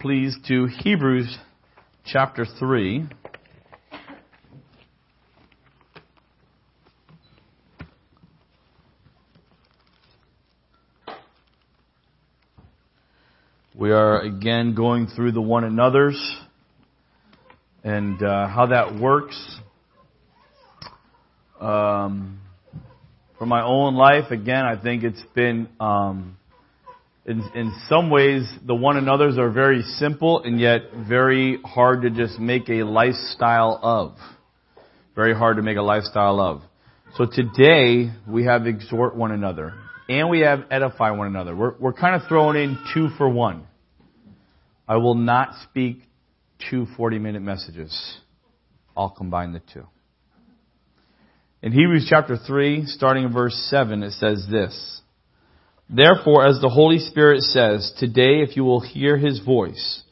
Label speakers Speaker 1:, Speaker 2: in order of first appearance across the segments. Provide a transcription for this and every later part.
Speaker 1: please, to Hebrews chapter 3. We are again going through the one another's and uh, how that works. Um, for my own life, again, I think it's been um, in, in some ways, the one another's are very simple and yet very hard to just make a lifestyle of. Very hard to make a lifestyle of. So today, we have exhort one another. And we have edify one another. We're, we're kind of throwing in two for one. I will not speak two 40 minute messages. I'll combine the two. In Hebrews chapter 3, starting in verse 7, it says this. Therefore, as the Holy Spirit says, today if you will hear his voice,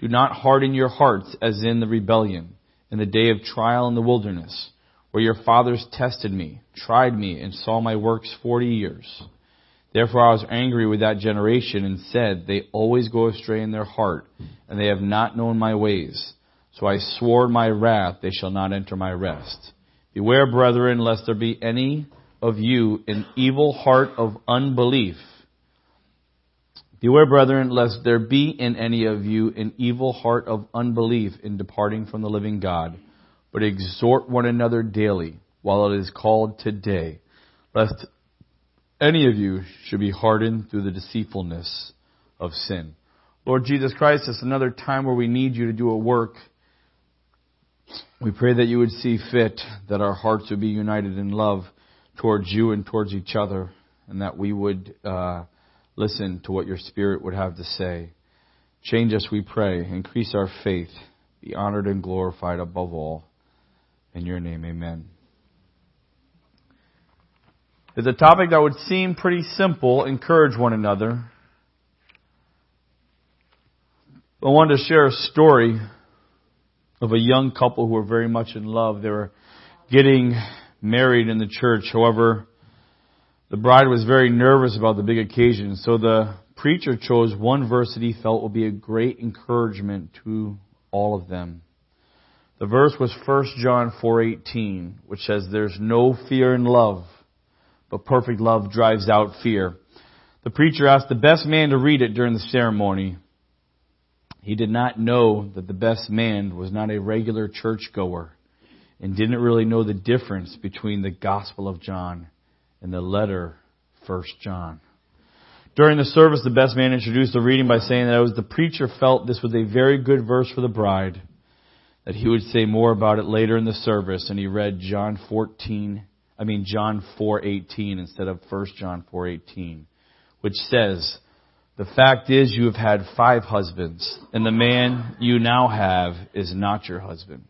Speaker 1: do not harden your hearts as in the rebellion, in the day of trial in the wilderness, where your fathers tested me, tried me, and saw my works forty years. Therefore I was angry with that generation and said, They always go astray in their heart, and they have not known my ways. So I swore my wrath, they shall not enter my rest. Beware, brethren, lest there be any of you an evil heart of unbelief. Beware, brethren, lest there be in any of you an evil heart of unbelief in departing from the living God, but exhort one another daily while it is called today, lest any of you should be hardened through the deceitfulness of sin. Lord Jesus Christ, it's another time where we need you to do a work. We pray that you would see fit that our hearts would be united in love towards you and towards each other, and that we would uh, listen to what your Spirit would have to say. Change us, we pray. Increase our faith. Be honored and glorified above all. In your name, amen. It's a topic that would seem pretty simple. Encourage one another. I wanted to share a story of a young couple who were very much in love. They were getting married in the church. However, the bride was very nervous about the big occasion, so the preacher chose one verse that he felt would be a great encouragement to all of them. The verse was 1 John 4:18, which says there's no fear in love, but perfect love drives out fear. The preacher asked the best man to read it during the ceremony. He did not know that the best man was not a regular churchgoer and didn't really know the difference between the Gospel of John and the letter First John. During the service, the best man introduced the reading by saying that the preacher felt this was a very good verse for the bride, that he would say more about it later in the service, and he read John 14, I mean John 4:18 instead of 1 John 4:18, which says, "The fact is you have had five husbands, and the man you now have is not your husband."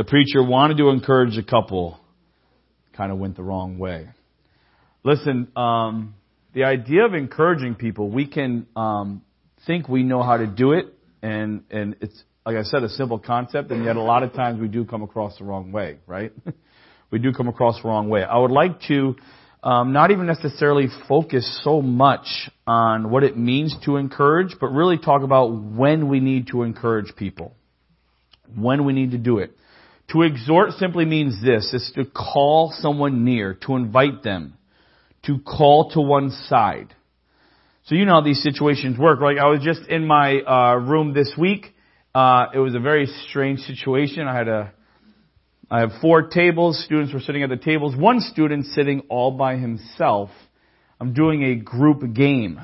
Speaker 1: The preacher wanted to encourage a couple, kind of went the wrong way. Listen, um, the idea of encouraging people, we can um, think we know how to do it, and and it's like I said, a simple concept, and yet a lot of times we do come across the wrong way, right? we do come across the wrong way. I would like to um, not even necessarily focus so much on what it means to encourage, but really talk about when we need to encourage people, when we need to do it. To exhort simply means this, is to call someone near, to invite them, to call to one side. So you know how these situations work. Like I was just in my uh, room this week. Uh, it was a very strange situation. I had a, I have four tables. Students were sitting at the tables. One student sitting all by himself. I'm doing a group game.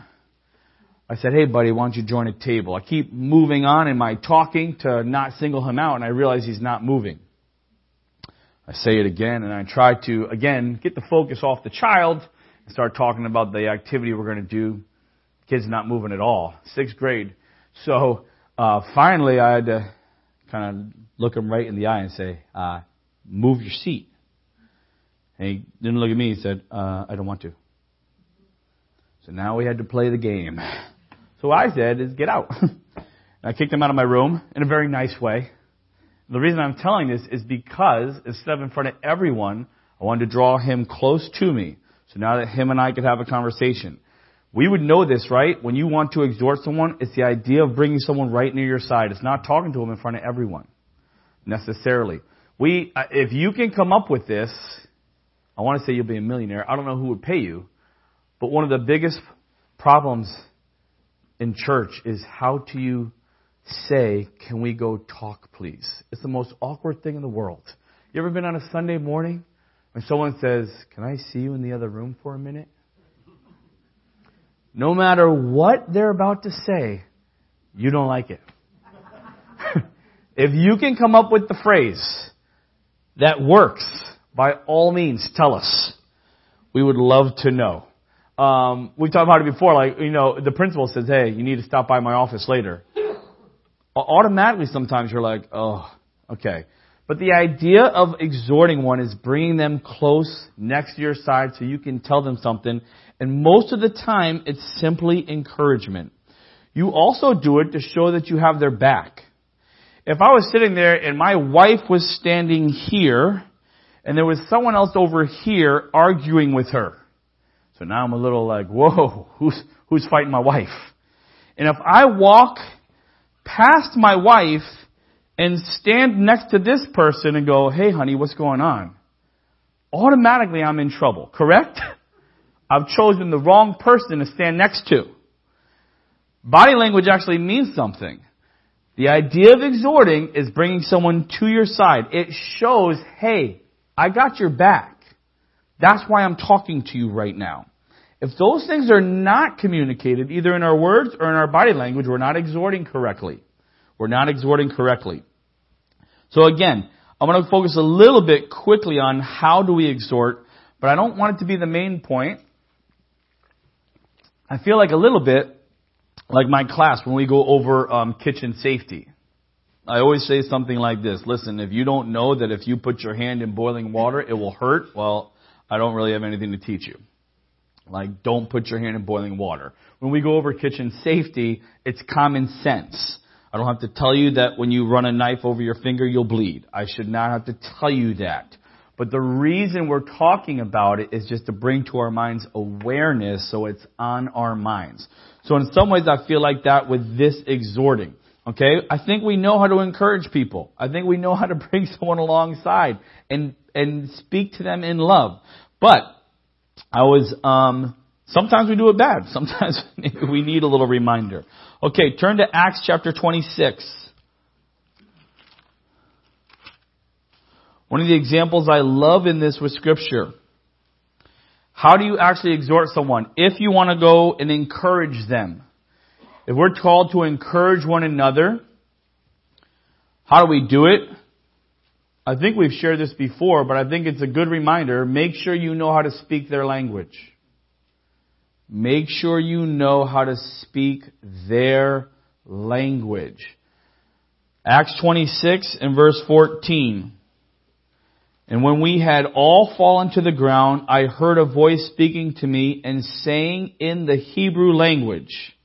Speaker 1: I said, hey buddy, why don't you join a table? I keep moving on in my talking to not single him out and I realize he's not moving. I say it again and I try to, again, get the focus off the child and start talking about the activity we're going to do. kid's not moving at all. Sixth grade. So, uh, finally I had to kind of look him right in the eye and say, uh, move your seat. And he didn't look at me. He said, uh, I don't want to. So now we had to play the game. So what I said is, get out. and I kicked him out of my room in a very nice way. The reason I'm telling this is because instead of in front of everyone, I wanted to draw him close to me. So now that him and I could have a conversation. We would know this, right? When you want to exhort someone, it's the idea of bringing someone right near your side. It's not talking to them in front of everyone, necessarily. We, uh, if you can come up with this, I want to say you'll be a millionaire. I don't know who would pay you, but one of the biggest problems in church is how do you say, can we go talk please? It's the most awkward thing in the world. You ever been on a Sunday morning when someone says, can I see you in the other room for a minute? No matter what they're about to say, you don't like it. if you can come up with the phrase that works, by all means, tell us. We would love to know. Um, we've talked about it before, like, you know, the principal says, hey, you need to stop by my office later. Automatically sometimes you're like, oh, okay. But the idea of exhorting one is bringing them close next to your side so you can tell them something. And most of the time, it's simply encouragement. You also do it to show that you have their back. If I was sitting there and my wife was standing here and there was someone else over here arguing with her, so now I'm a little like, whoa, who's, who's fighting my wife? And if I walk past my wife and stand next to this person and go, hey honey, what's going on? Automatically I'm in trouble, correct? I've chosen the wrong person to stand next to. Body language actually means something. The idea of exhorting is bringing someone to your side. It shows, hey, I got your back. That's why I'm talking to you right now. If those things are not communicated, either in our words or in our body language, we're not exhorting correctly. We're not exhorting correctly. So again, I'm going to focus a little bit quickly on how do we exhort, but I don't want it to be the main point. I feel like a little bit like my class when we go over um, kitchen safety. I always say something like this. Listen, if you don't know that if you put your hand in boiling water, it will hurt, well, I don't really have anything to teach you. Like, don't put your hand in boiling water. When we go over kitchen safety, it's common sense. I don't have to tell you that when you run a knife over your finger, you'll bleed. I should not have to tell you that. But the reason we're talking about it is just to bring to our minds awareness so it's on our minds. So in some ways I feel like that with this exhorting. Okay? I think we know how to encourage people. I think we know how to bring someone alongside and, and speak to them in love. But I was, um, sometimes we do it bad. Sometimes we need a little reminder. Okay, turn to Acts chapter 26. One of the examples I love in this with scripture. How do you actually exhort someone? If you want to go and encourage them. If we're called to encourage one another, how do we do it? I think we've shared this before, but I think it's a good reminder. Make sure you know how to speak their language. Make sure you know how to speak their language. Acts 26 and verse 14. And when we had all fallen to the ground, I heard a voice speaking to me and saying in the Hebrew language,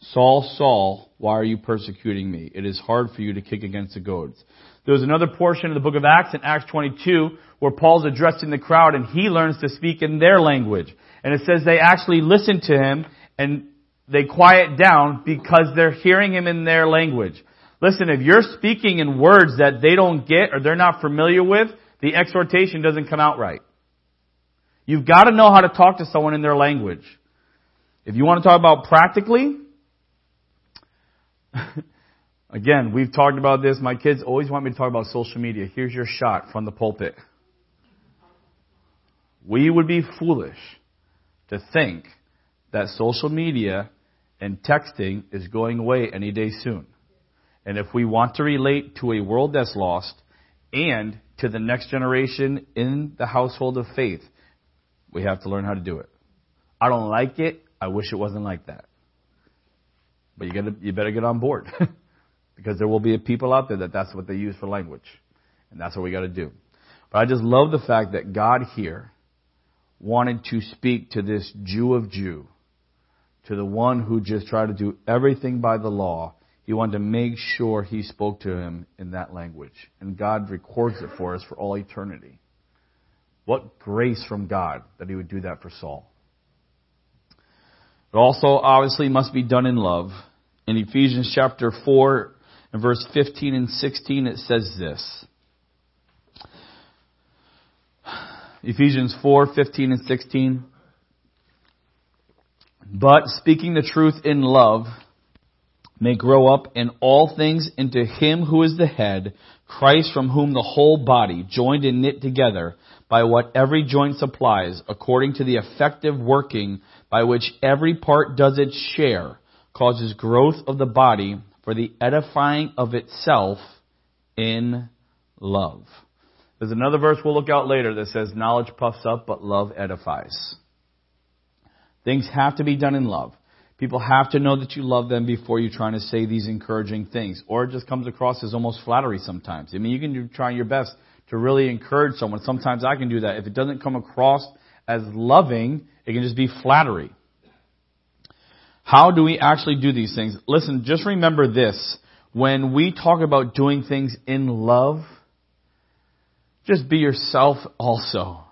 Speaker 1: Saul, Saul, why are you persecuting me? It is hard for you to kick against the goads. There's another portion of the book of Acts in Acts 22 where Paul's addressing the crowd and he learns to speak in their language. And it says they actually listen to him and they quiet down because they're hearing him in their language. Listen, if you're speaking in words that they don't get or they're not familiar with, the exhortation doesn't come out right. You've got to know how to talk to someone in their language. If you want to talk about practically, again, we've talked about this. My kids always want me to talk about social media. Here's your shot from the pulpit. We would be foolish to think that social media and texting is going away any day soon. And if we want to relate to a world that's lost and to the next generation in the household of faith, we have to learn how to do it. I don't like it. I wish it wasn't like that. But you gotta, you better get on board. because there will be people out there that that's what they use for language. And that's what we gotta do. But I just love the fact that God here wanted to speak to this Jew of Jew, to the one who just tried to do everything by the law, he wanted to make sure he spoke to him in that language. And God records it for us for all eternity. What grace from God that he would do that for Saul. It also obviously must be done in love. In Ephesians chapter 4 and verse 15 and 16 it says this. Ephesians 4, 15 and 16. But speaking the truth in love may grow up in all things into Him who is the head, Christ from whom the whole body, joined and knit together by what every joint supplies, according to the effective working by which every part does its share, causes growth of the body for the edifying of itself in love. There's another verse we'll look out later that says, knowledge puffs up, but love edifies. Things have to be done in love. People have to know that you love them before you're trying to say these encouraging things. Or it just comes across as almost flattery sometimes. I mean, you can try your best to really encourage someone. Sometimes I can do that. If it doesn't come across as loving, it can just be flattery. How do we actually do these things? Listen, just remember this. When we talk about doing things in love, just be yourself also.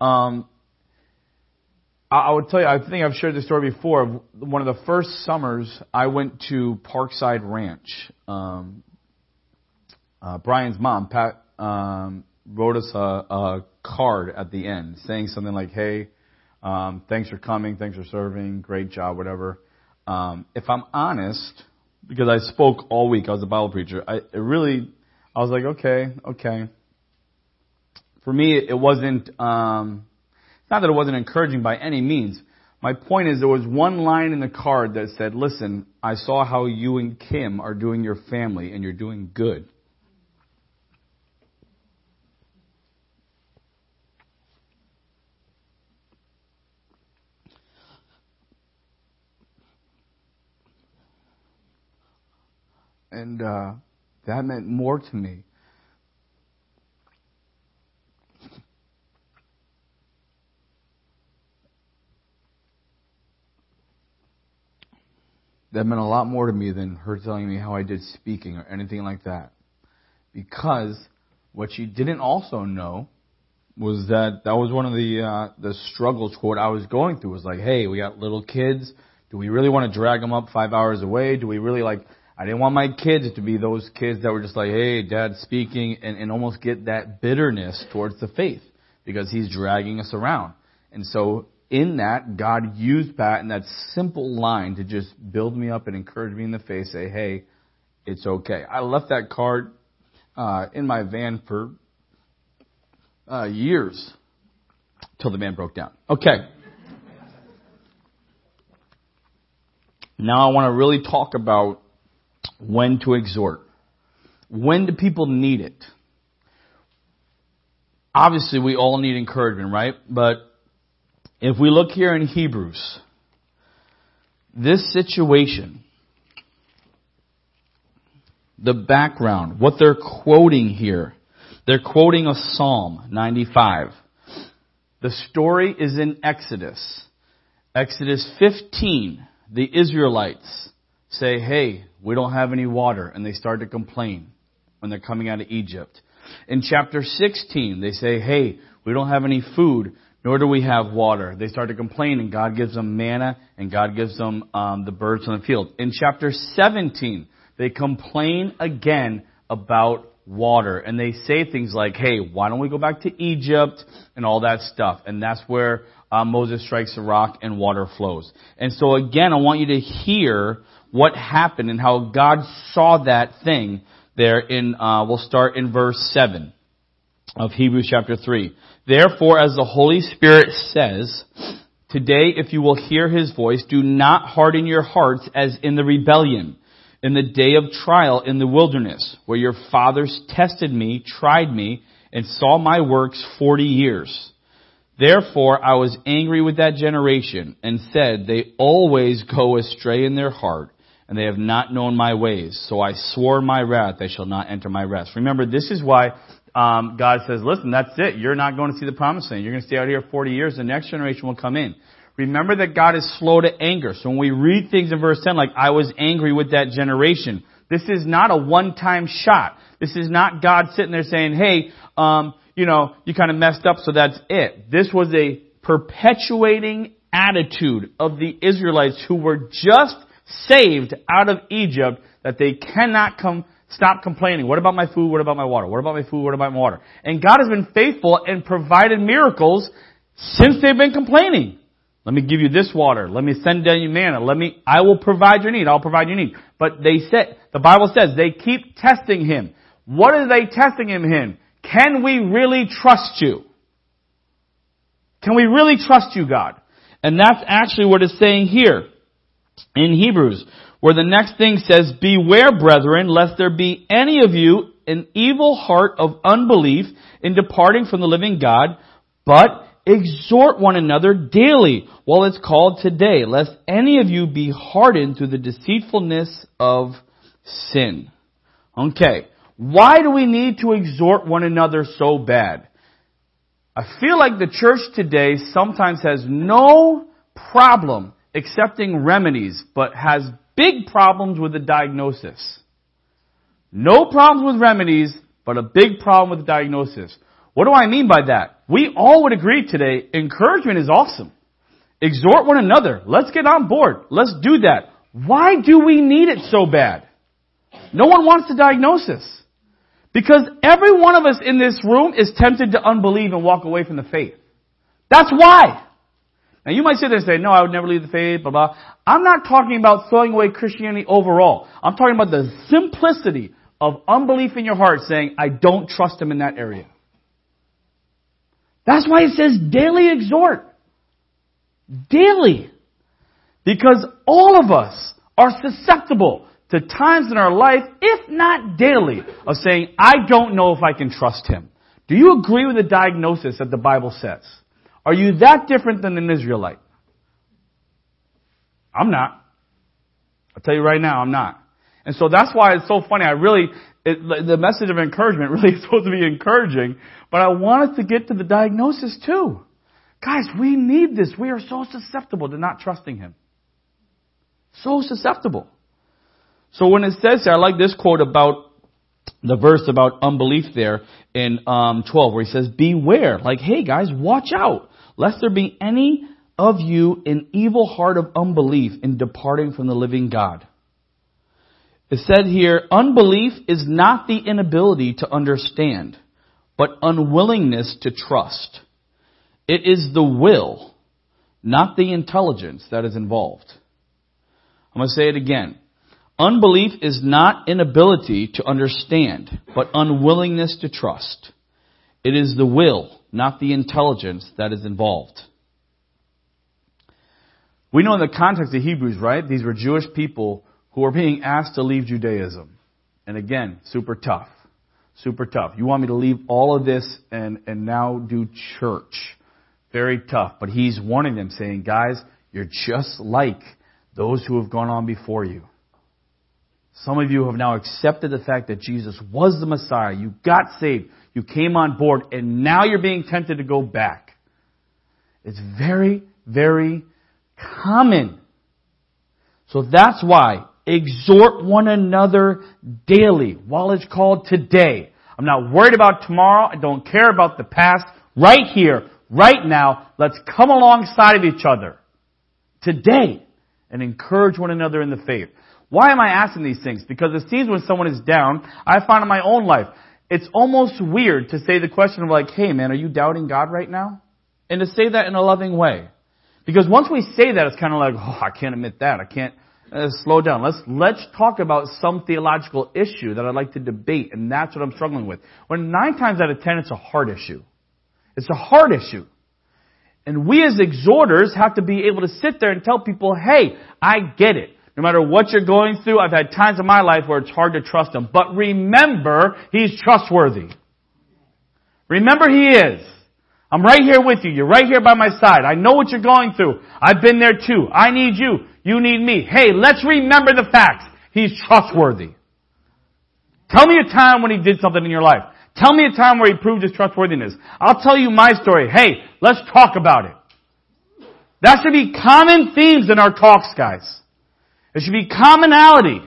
Speaker 1: Um, I would tell you, I think I've shared this story before. One of the first summers, I went to Parkside Ranch. Um, uh, Brian's mom, Pat, um, wrote us a, a card at the end saying something like, "Hey, um, thanks for coming, thanks for serving, great job, whatever." Um, if I'm honest, because I spoke all week, I was a Bible preacher. I it really, I was like, okay, okay. For me, it wasn't. Um, not that it wasn't encouraging by any means. My point is, there was one line in the card that said, "Listen, I saw how you and Kim are doing your family, and you're doing good." And uh, that meant more to me. That meant a lot more to me than her telling me how I did speaking or anything like that. Because what she didn't also know was that that was one of the uh, the struggles quote I was going through was like, hey, we got little kids. Do we really want to drag them up five hours away? Do we really like I didn't want my kids to be those kids that were just like, hey, dad's speaking, and, and almost get that bitterness towards the faith because he's dragging us around. And so in that, God used Pat in that simple line to just build me up and encourage me in the faith, say, hey, it's okay. I left that card uh, in my van for uh, years till the van broke down. Okay. Now I want to really talk about when to exhort. When do people need it? Obviously, we all need encouragement, right? But if we look here in Hebrews, this situation, the background, what they're quoting here, they're quoting a Psalm 95. The story is in Exodus. Exodus 15, the Israelites say, hey, we don't have any water, and they start to complain when they're coming out of Egypt. In chapter 16, they say, hey, we don't have any food, nor do we have water. They start to complain, and God gives them manna, and God gives them um, the birds on the field. In chapter 17, they complain again about water, and they say things like, hey, why don't we go back to Egypt, and all that stuff. And that's where uh, Moses strikes the rock and water flows. And so again, I want you to hear what happened and how God saw that thing there in, uh, we'll start in verse 7 of Hebrews chapter 3. Therefore, as the Holy Spirit says, Today, if you will hear his voice, do not harden your hearts as in the rebellion, in the day of trial in the wilderness, where your fathers tested me, tried me, and saw my works forty years. Therefore I was angry with that generation, and said, They always go astray in their heart, and they have not known my ways. So I swore my wrath, they shall not enter my rest. Remember, this is why um, God says, listen, that's it. You're not going to see the promised land. You're going to stay out here 40 years. The next generation will come in. Remember that God is slow to anger. So when we read things in verse 10, like, I was angry with that generation, this is not a one-time shot. This is not God sitting there saying, hey, um, you know, you kind of messed up, so that's it. This was a perpetuating attitude of the Israelites who were just saved out of Egypt that they cannot come, stop complaining. What about my food? What about my water? What about my food? What about my water? And God has been faithful and provided miracles since they've been complaining. Let me give you this water. Let me send down you manna. Let me, I will provide your need. I'll provide your need. But they said, the Bible says they keep testing him. What are they testing him in? Can we really trust you? Can we really trust you, God? And that's actually what it's saying here in Hebrews, where the next thing says, Beware, brethren, lest there be any of you an evil heart of unbelief in departing from the living God, but exhort one another daily while it's called today, lest any of you be hardened through the deceitfulness of sin. Okay. Why do we need to exhort one another so bad? I feel like the church today sometimes has no problem accepting remedies, but has big problems with the diagnosis. No problems with remedies, but a big problem with the diagnosis. What do I mean by that? We all would agree today, encouragement is awesome. Exhort one another. Let's get on board. Let's do that. Why do we need it so bad? No one wants the diagnosis. Because every one of us in this room is tempted to unbelieve and walk away from the faith. That's why. Now you might sit there and say, no, I would never leave the faith, blah, blah. I'm not talking about throwing away Christianity overall. I'm talking about the simplicity of unbelief in your heart saying, I don't trust him in that area. That's why it says daily exhort. Daily. Because all of us are susceptible to times in our life, if not daily, of saying, I don't know if I can trust him. Do you agree with the diagnosis that the Bible says? Are you that different than an Israelite? I'm not. I'll tell you right now, I'm not. And so that's why it's so funny. I really, it, the message of encouragement really is supposed to be encouraging, but I wanted to get to the diagnosis too. Guys, we need this. We are so susceptible to not trusting Him. So susceptible. So when it says there, I like this quote about the verse about unbelief there in um, 12 where he says, beware. Like, hey guys, watch out lest there be any of you an evil heart of unbelief in departing from the living God. It said here, unbelief is not the inability to understand, but unwillingness to trust. It is the will, not the intelligence that is involved. I'm going to say it again. Unbelief is not inability to understand, but unwillingness to trust. It is the will, not the intelligence that is involved. We know in the context of Hebrews, right? These were Jewish people who were being asked to leave Judaism. And again, super tough. Super tough. You want me to leave all of this and, and now do church. Very tough. But he's warning them saying, guys, you're just like those who have gone on before you. Some of you have now accepted the fact that Jesus was the Messiah. You got saved. You came on board and now you're being tempted to go back. It's very, very common. So that's why exhort one another daily while it's called today. I'm not worried about tomorrow. I don't care about the past. Right here, right now, let's come alongside of each other today and encourage one another in the faith. Why am I asking these things? Because it seems when someone is down, I find in my own life, it's almost weird to say the question of like, hey man, are you doubting God right now? And to say that in a loving way. Because once we say that, it's kind of like, oh, I can't admit that. I can't, uh, slow down. Let's, let's talk about some theological issue that I'd like to debate, and that's what I'm struggling with. When nine times out of ten, it's a hard issue. It's a hard issue. And we as exhorters have to be able to sit there and tell people, hey, I get it. No matter what you're going through, I've had times in my life where it's hard to trust Him. But remember, He's trustworthy. Remember He is. I'm right here with you. You're right here by my side. I know what you're going through. I've been there too. I need you. You need me. Hey, let's remember the facts. He's trustworthy. Tell me a time when He did something in your life. Tell me a time where He proved His trustworthiness. I'll tell you my story. Hey, let's talk about it. That should be common themes in our talks, guys. There should be commonality.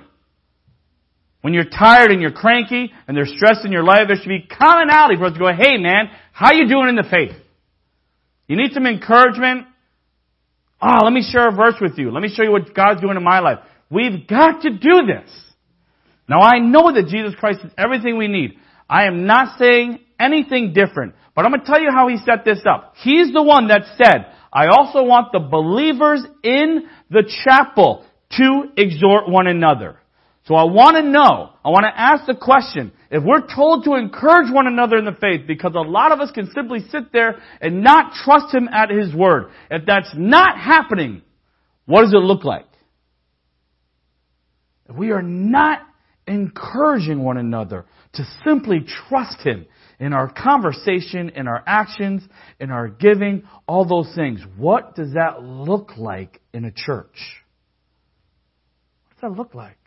Speaker 1: When you're tired and you're cranky and there's stress in your life, there should be commonality for us to go, hey man, how you doing in the faith? You need some encouragement? Ah, oh, let me share a verse with you. Let me show you what God's doing in my life. We've got to do this. Now I know that Jesus Christ is everything we need. I am not saying anything different, but I'm going to tell you how he set this up. He's the one that said, I also want the believers in the chapel to exhort one another. So I want to know, I want to ask the question, if we're told to encourage one another in the faith, because a lot of us can simply sit there and not trust Him at His word. If that's not happening, what does it look like? If we are not encouraging one another to simply trust Him in our conversation, in our actions, in our giving, all those things. What does that look like in a church? What does that look like?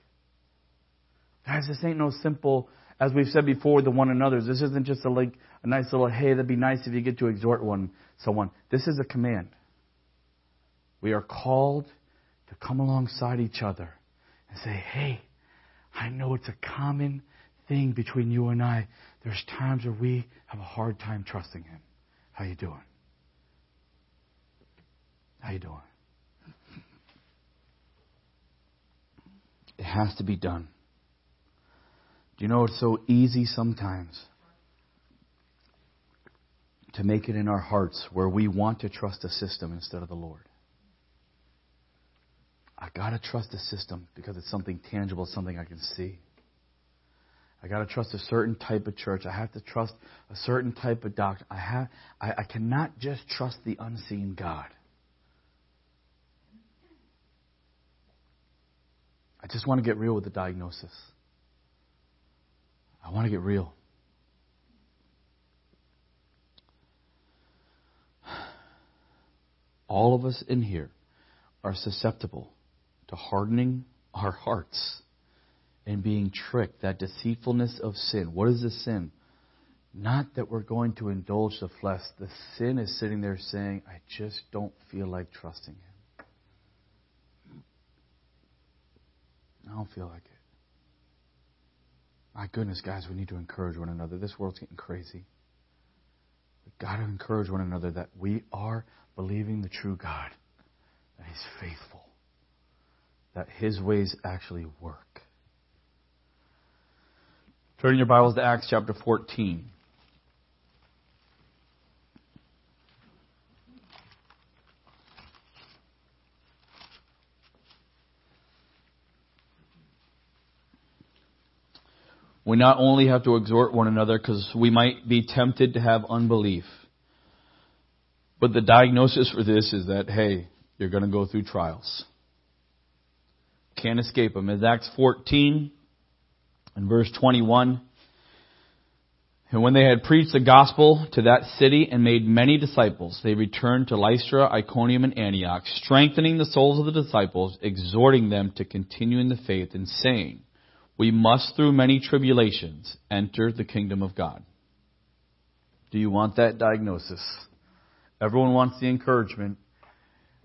Speaker 1: Guys, this ain't no simple, as we've said before, the one another's. This isn't just a like a nice little, hey, that'd be nice if you get to exhort one someone. This is a command. We are called to come alongside each other and say, hey, I know it's a common thing between you and I. There's times where we have a hard time trusting Him. How you doing? How you doing? It has to be done. Do you know it's so easy sometimes to make it in our hearts where we want to trust a system instead of the Lord? I gotta trust the system because it's something tangible, something I can see. I got to trust a certain type of church. I have to trust a certain type of doctor. I have I, I cannot just trust the unseen God. I just want to get real with the diagnosis. I want to get real. All of us in here are susceptible to hardening our hearts and being tricked, that deceitfulness of sin. What is the sin? Not that we're going to indulge the flesh. The sin is sitting there saying, I just don't feel like trusting Him. I don't feel like it. My goodness, guys, we need to encourage one another. This world's getting crazy. We've got to encourage one another that we are believing the true God, that He's faithful, that His ways actually work. Turn your Bibles to Acts chapter 14. We not only have to exhort one another because we might be tempted to have unbelief, but the diagnosis for this is that, hey, you're going to go through trials. Can't escape them. As Acts 14, in verse 21, and when they had preached the gospel to that city and made many disciples, they returned to Lystra, Iconium, and Antioch, strengthening the souls of the disciples, exhorting them to continue in the faith, and saying, We must through many tribulations enter the kingdom of God. Do you want that diagnosis? Everyone wants the encouragement.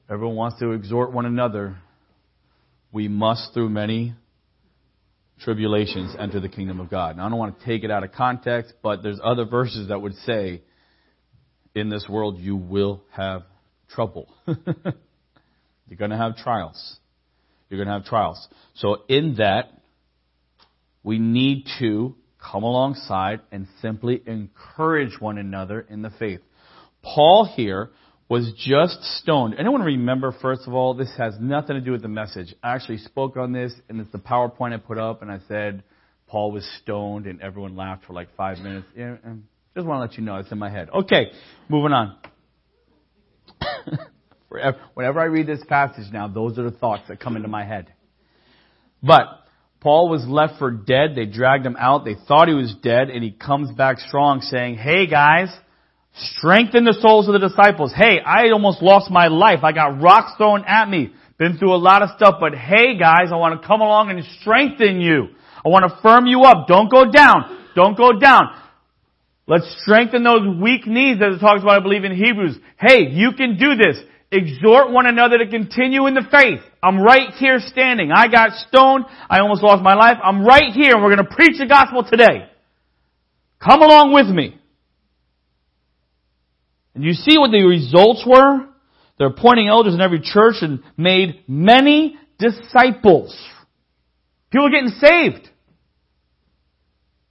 Speaker 1: Everyone wants to exhort one another. We must through many tribulations enter the kingdom of God. Now, I don't want to take it out of context, but there's other verses that would say, in this world you will have trouble. You're going to have trials. You're going to have trials. So in that, we need to come alongside and simply encourage one another in the faith. Paul here was just stoned. Anyone remember, first of all, this has nothing to do with the message. I actually spoke on this, and it's the PowerPoint I put up, and I said Paul was stoned, and everyone laughed for like five minutes. Yeah, um, just want to let you know it's in my head. Okay, moving on. Whenever I read this passage now, those are the thoughts that come into my head. But Paul was left for dead. They dragged him out. They thought he was dead, and he comes back strong, saying, "Hey guys." Strengthen the souls of the disciples. Hey, I almost lost my life. I got rocks thrown at me. Been through a lot of stuff, but hey guys, I want to come along and strengthen you. I want to firm you up. Don't go down. Don't go down. Let's strengthen those weak knees that it talks about, I believe, in Hebrews. Hey, you can do this. Exhort one another to continue in the faith. I'm right here standing. I got stoned. I almost lost my life. I'm right here and we're going to preach the gospel today. Come along with me. And you see what the results were? They're appointing elders in every church and made many disciples. People are getting saved.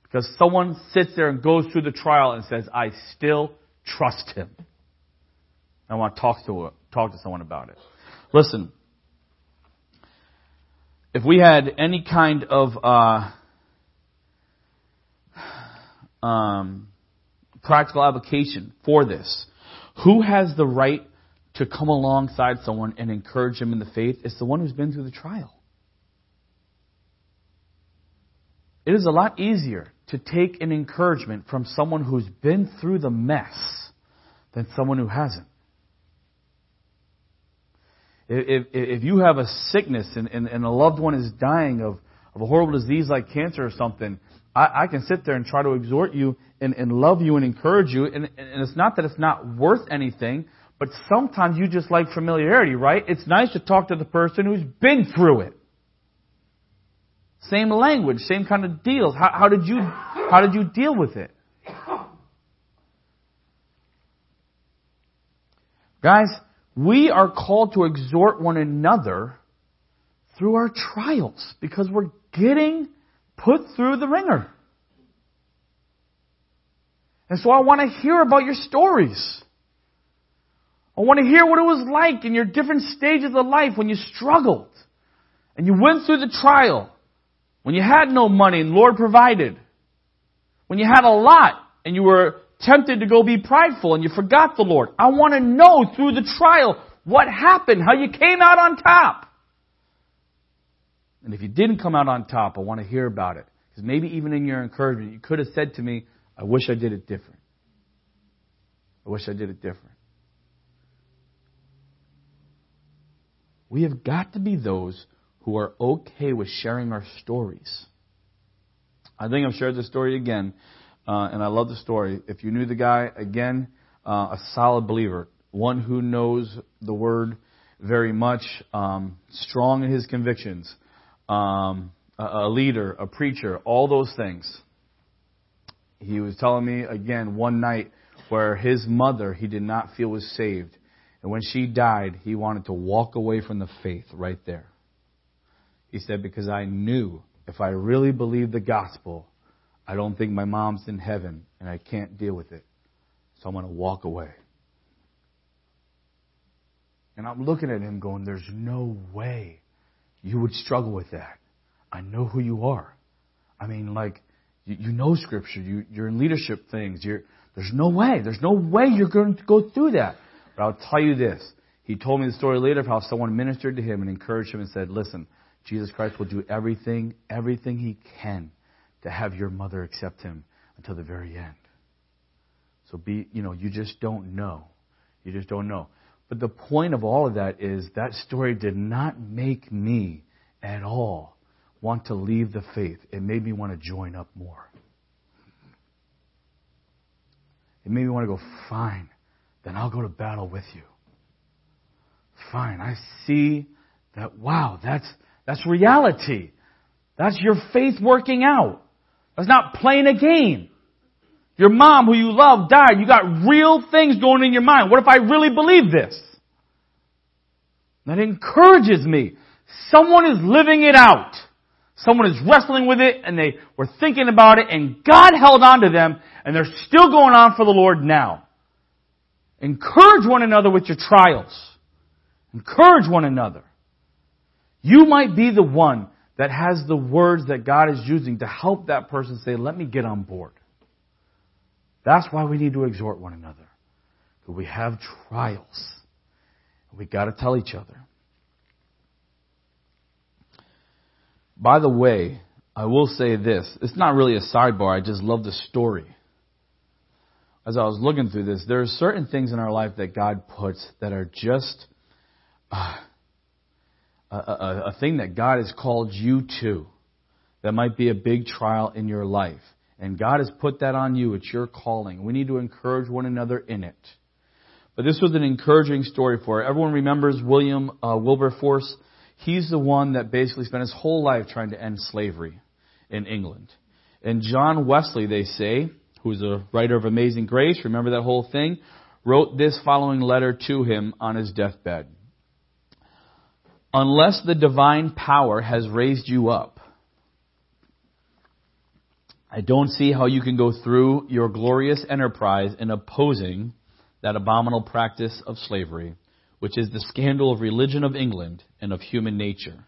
Speaker 1: Because someone sits there and goes through the trial and says, I still trust him. I want to talk to, talk to someone about it. Listen, if we had any kind of uh, um, practical application for this, who has the right to come alongside someone and encourage them in the faith? It's the one who's been through the trial. It is a lot easier to take an encouragement from someone who's been through the mess than someone who hasn't. If, if, you have a sickness and, and, and, a loved one is dying of, of a horrible disease like cancer or something, I, I can sit there and try to exhort you and, and love you and encourage you. And, and it's not that it's not worth anything, but sometimes you just like familiarity, right? It's nice to talk to the person who's been through it. Same language, same kind of deals. How, how did you, how did you deal with it? Guys, we are called to exhort one another through our trials because we're getting put through the ringer. And so I want to hear about your stories. I want to hear what it was like in your different stages of life when you struggled and you went through the trial when you had no money and Lord provided. When you had a lot and you were tempted to go be prideful and you forgot the Lord. I want to know through the trial what happened, how you came out on top. And if you didn't come out on top, I want to hear about it. Because maybe even in your encouragement, you could have said to me, I wish I did it different. I wish I did it different. We have got to be those who are okay with sharing our stories. I think I've shared this story again, uh, and I love the story. If you knew the guy, again, uh, a solid believer, one who knows the word very much, um, strong in his convictions, um, a, a leader, a preacher, all those things. He was telling me again one night where his mother he did not feel was saved. And when she died, he wanted to walk away from the faith right there. He said, Because I knew if I really believed the gospel, I don't think my mom's in heaven and I can't deal with it. So I'm going to walk away. And I'm looking at him going, There's no way you would struggle with that. I know who you are. I mean, like, you, you know Scripture. You, you're in leadership things. You're, there's no way. There's no way you're going to go through that. But I'll tell you this. He told me the story later of how someone ministered to him and encouraged him and said, Listen, Jesus Christ will do everything, everything he can to have your mother accept him until the very end. So be, you know, you just don't know. You just don't know. But the point of all of that is that story did not make me at all want to leave the faith. It made me want to join up more. It made me want to go, fine, then I'll go to battle with you. Fine, I see that, wow, that's, that's reality. That's your faith working out. That's not playing a game. Your mom who you love died. You got real things going in your mind. What if I really believe this? That encourages me. Someone is living it out. Someone is wrestling with it and they were thinking about it and God held on to them and they're still going on for the Lord now. Encourage one another with your trials. Encourage one another. You might be the one that has the words that God is using to help that person say, let me get on board. That's why we need to exhort one another. Because we have trials. We gotta tell each other. By the way, I will say this. It's not really a sidebar. I just love the story. As I was looking through this, there are certain things in our life that God puts that are just, uh, a, a, thing that God has called you to that might be a big trial in your life. And God has put that on you. It's your calling. We need to encourage one another in it. But this was an encouraging story for her. Everyone remembers William uh, Wilberforce. He's the one that basically spent his whole life trying to end slavery in England. And John Wesley, they say, who's a writer of Amazing Grace, remember that whole thing, wrote this following letter to him on his deathbed. Unless the divine power has raised you up, I don't see how you can go through your glorious enterprise in opposing that abominable practice of slavery, which is the scandal of religion of England and of human nature.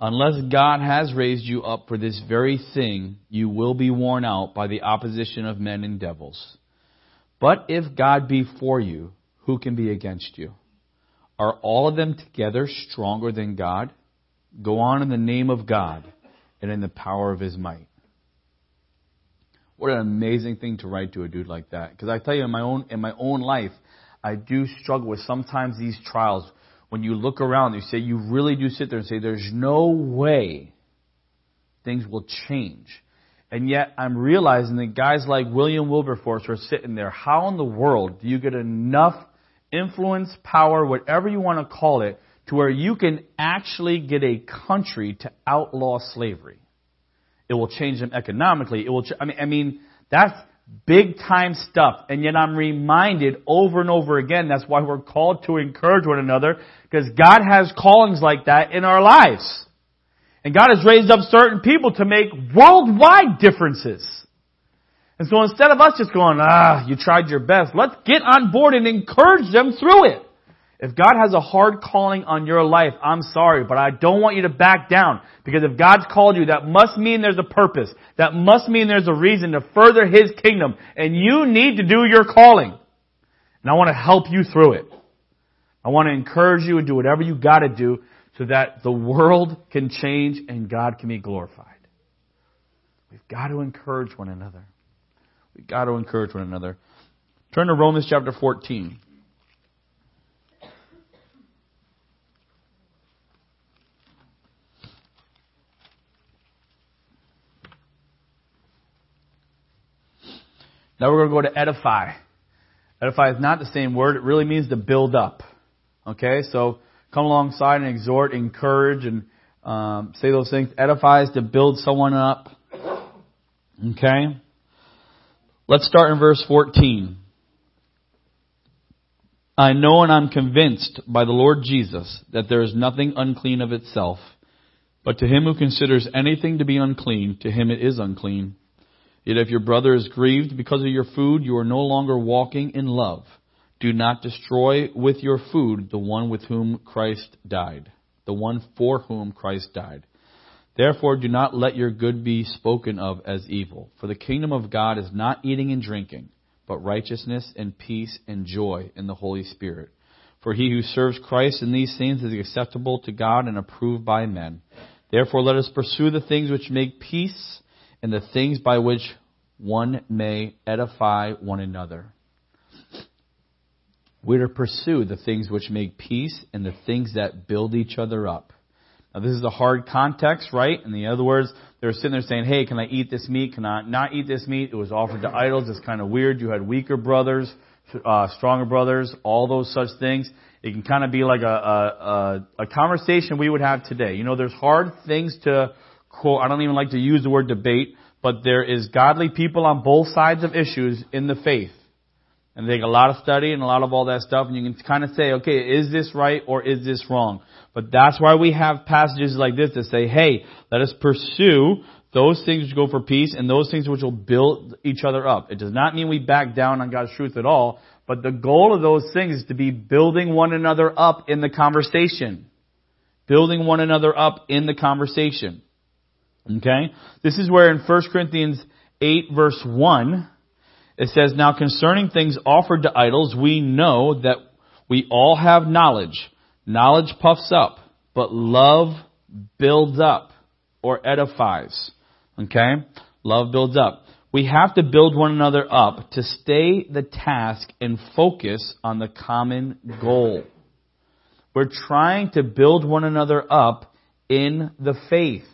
Speaker 1: Unless God has raised you up for this very thing, you will be worn out by the opposition of men and devils. But if God be for you, who can be against you? Are all of them together stronger than God? Go on in the name of God and in the power of his might. What an amazing thing to write to a dude like that. Because I tell you, in my own in my own life, I do struggle with sometimes these trials. When you look around, you say you really do sit there and say, "There's no way things will change." And yet, I'm realizing that guys like William Wilberforce are sitting there. How in the world do you get enough influence, power, whatever you want to call it, to where you can actually get a country to outlaw slavery? It will change them economically. It will. Ch- I mean, I mean, that's big time stuff. And yet I'm reminded over and over again. That's why we're called to encourage one another because God has callings like that in our lives. And God has raised up certain people to make worldwide differences. And so instead of us just going, ah, you tried your best, let's get on board and encourage them through it. If God has a hard calling on your life, I'm sorry, but I don't want you to back down. Because if God's called you, that must mean there's a purpose. That must mean there's a reason to further His kingdom. And you need to do your calling. And I want to help you through it. I want to encourage you and do whatever you gotta do so that the world can change and God can be glorified. We've got to encourage one another. We've got to encourage one another. Turn to Romans chapter 14. Now we're going to go to edify. Edify is not the same word. It really means to build up. Okay, so come alongside and exhort, encourage, and um, say those things. Edify is to build someone up. Okay? Let's start in verse 14. I know and I'm convinced by the Lord Jesus that there is nothing unclean of itself, but to him who considers anything to be unclean, to him it is unclean. Yet if your brother is grieved because of your food, you are no longer walking in love. Do not destroy with your food the one with whom Christ died, the one for whom Christ died. Therefore, do not let your good be spoken of as evil. For the kingdom of God is not eating and drinking, but righteousness and peace and joy in the Holy Spirit. For he who serves Christ in these things is acceptable to God and approved by men. Therefore, let us pursue the things which make peace and the things by which one may edify one another. We're to pursue the things which make peace and the things that build each other up. Now, this is a hard context, right? In the other words, they're sitting there saying, hey, can I eat this meat? Can I not eat this meat? It was offered to idols. It's kind of weird. You had weaker brothers, uh, stronger brothers, all those such things. It can kind of be like a, a, a, a conversation we would have today. You know, there's hard things to quote. I don't even like to use the word debate, but there is godly people on both sides of issues in the faith. And take a lot of study and a lot of all that stuff, and you can kind of say, okay, is this right or is this wrong? But that's why we have passages like this that say, hey, let us pursue those things which go for peace and those things which will build each other up. It does not mean we back down on God's truth at all, but the goal of those things is to be building one another up in the conversation. Building one another up in the conversation. Okay? This is where in 1 Corinthians 8 verse 1, it says, Now concerning things offered to idols, we know that we all have knowledge. Knowledge puffs up, but love builds up or edifies. Okay? Love builds up. We have to build one another up to stay the task and focus on the common goal. We're trying to build one another up in the faith.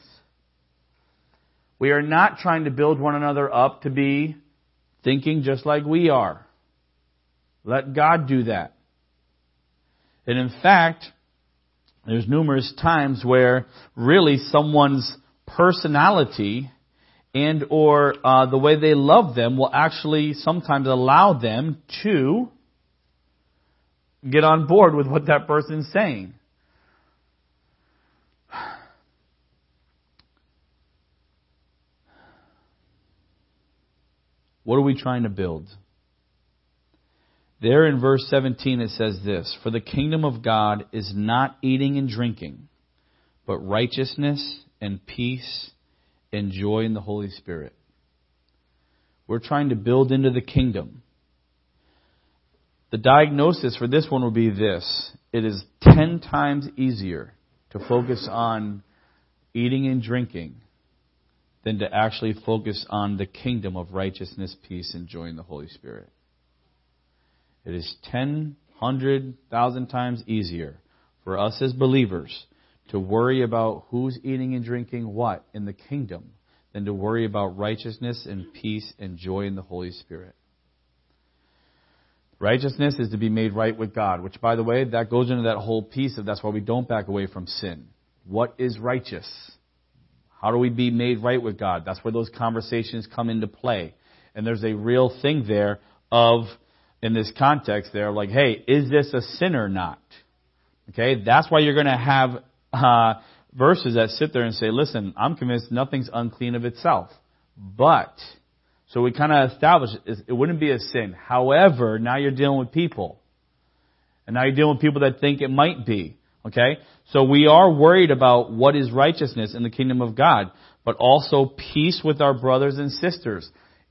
Speaker 1: We are not trying to build one another up to be thinking just like we are. Let God do that. And in fact, there's numerous times where really someone's personality and or uh, the way they love them will actually sometimes allow them to get on board with what that person's saying. What are we trying to build? There in verse 17 it says this For the kingdom of God is not eating and drinking, but righteousness and peace and joy in the Holy Spirit. We're trying to build into the kingdom. The diagnosis for this one will be this it is 10 times easier to focus on eating and drinking than to actually focus on the kingdom of righteousness, peace, and joy in the Holy Spirit. It is ten, hundred, thousand times easier for us as believers to worry about who's eating and drinking what in the kingdom than to worry about righteousness and peace and joy in the Holy Spirit. Righteousness is to be made right with God, which, by the way, that goes into that whole piece of that's why we don't back away from sin. What is righteous? How do we be made right with God? That's where those conversations come into play. And there's a real thing there of, in this context there, like, hey, is this a sin or not? Okay, that's why you're going to have uh, verses that sit there and say, listen, I'm convinced nothing's unclean of itself. But, so we kind of establish it, it wouldn't be a sin. However, now you're dealing with people. And now you're dealing with people that think it might be. Okay? So we are worried about what is righteousness in the kingdom of God, but also peace with our brothers and sisters.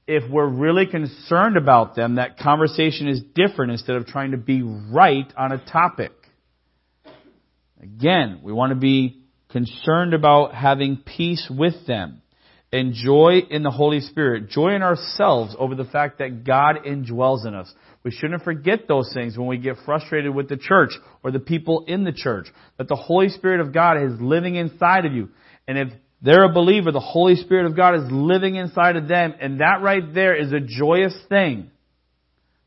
Speaker 1: If we're really concerned about them, that conversation is different instead of trying to be right on a topic. Again, we want to be concerned about having peace with them and joy in the Holy Spirit, joy in ourselves over the fact that God indwells in us. We shouldn't forget those things when we get frustrated with the church or the people in the church. That the Holy Spirit of God is living inside of you. And if they're a believer, the Holy Spirit of God is living inside of them. And that right there is a joyous thing.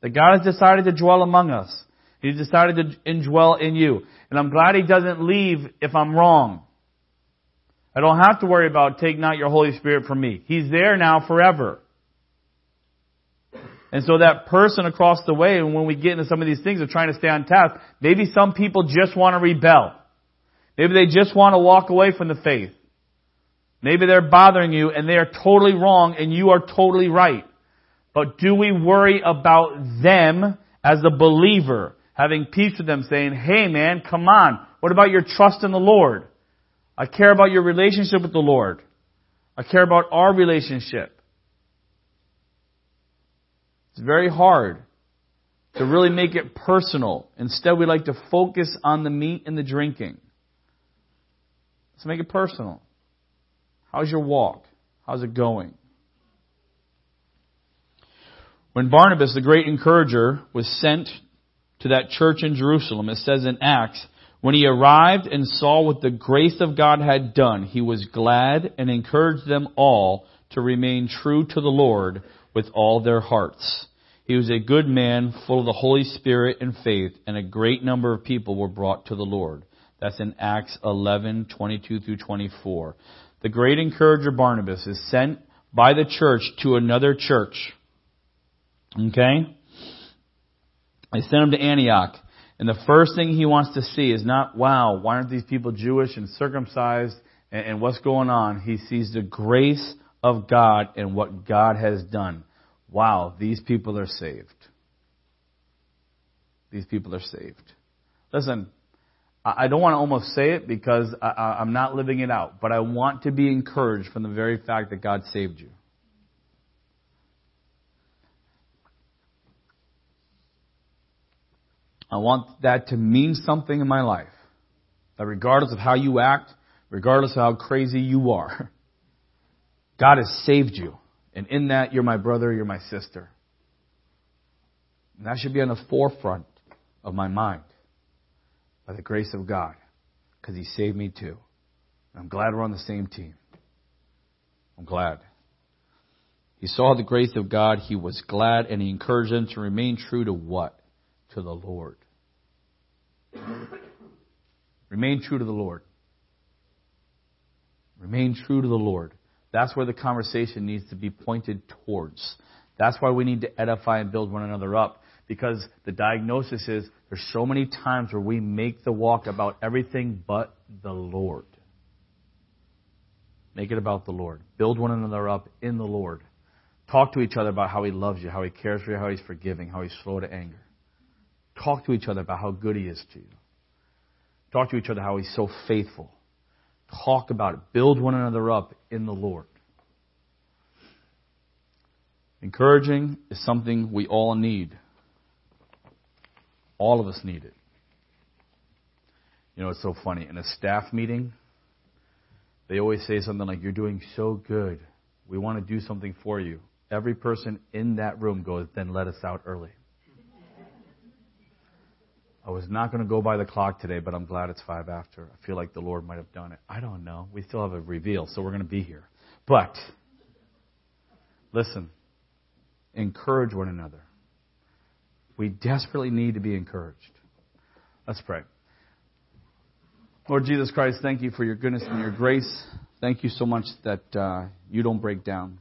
Speaker 1: That God has decided to dwell among us. He's decided to indwell in you. And I'm glad He doesn't leave if I'm wrong. I don't have to worry about take not your Holy Spirit from me. He's there now forever. And so that person across the way, and when we get into some of these things of trying to stay on task, maybe some people just want to rebel. Maybe they just want to walk away from the faith. Maybe they're bothering you and they are totally wrong and you are totally right. But do we worry about them as a believer, having peace with them, saying, hey man, come on, what about your trust in the Lord? I care about your relationship with the Lord. I care about our relationship. It's very hard to really make it personal. Instead, we like to focus on the meat and the drinking. Let's make it personal. How's your walk? How's it going? When Barnabas, the great encourager, was sent to that church in Jerusalem, it says in Acts, when he arrived and saw what the grace of God had done, he was glad and encouraged them all to remain true to the Lord with all their hearts. He was a good man, full of the Holy Spirit and faith, and a great number of people were brought to the Lord. That's in Acts 11, 22 through 24. The great encourager Barnabas is sent by the church to another church. Okay? They sent him to Antioch. And the first thing he wants to see is not, wow, why aren't these people Jewish and circumcised and, and what's going on? He sees the grace of God and what God has done. Wow, these people are saved. These people are saved. Listen, I don't want to almost say it because I, am not living it out, but I want to be encouraged from the very fact that God saved you. I want that to mean something in my life. That regardless of how you act, regardless of how crazy you are, God has saved you. And in that, you're my brother, you're my sister. And that should be on the forefront of my mind by the grace of God because He saved me too. And I'm glad we're on the same team. I'm glad. He saw the grace of God. He was glad and he encouraged them to remain true to what? To the Lord. Remain true to the Lord. Remain true to the Lord. That's where the conversation needs to be pointed towards. That's why we need to edify and build one another up. Because the diagnosis is There's so many times where we make the walk about everything but the Lord. Make it about the Lord. Build one another up in the Lord. Talk to each other about how He loves you, how He cares for you, how He's forgiving, how He's slow to anger. Talk to each other about how good He is to you. Talk to each other how He's so faithful. Talk about it. Build one another up in the Lord. Encouraging is something we all need. All of us need it. You know, it's so funny. In a staff meeting, they always say something like, You're doing so good. We want to do something for you. Every person in that room goes, Then let us out early. I was not going to go by the clock today, but I'm glad it's five after. I feel like the Lord might have done it. I don't know. We still have a reveal, so we're going to be here. But, listen, encourage one another. We desperately need to be encouraged. Let's pray. Lord Jesus Christ, thank you for your goodness and your grace. Thank you so much that uh, you don't break down.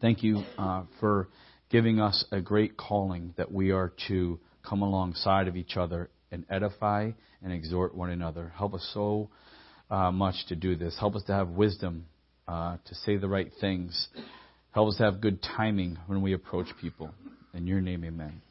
Speaker 1: Thank you uh, for giving us a great calling that we are to come alongside of each other and edify and exhort one another. Help us so uh, much to do this. Help us to have wisdom uh, to say the right things. Help us to have good timing when we approach people. In your name, amen.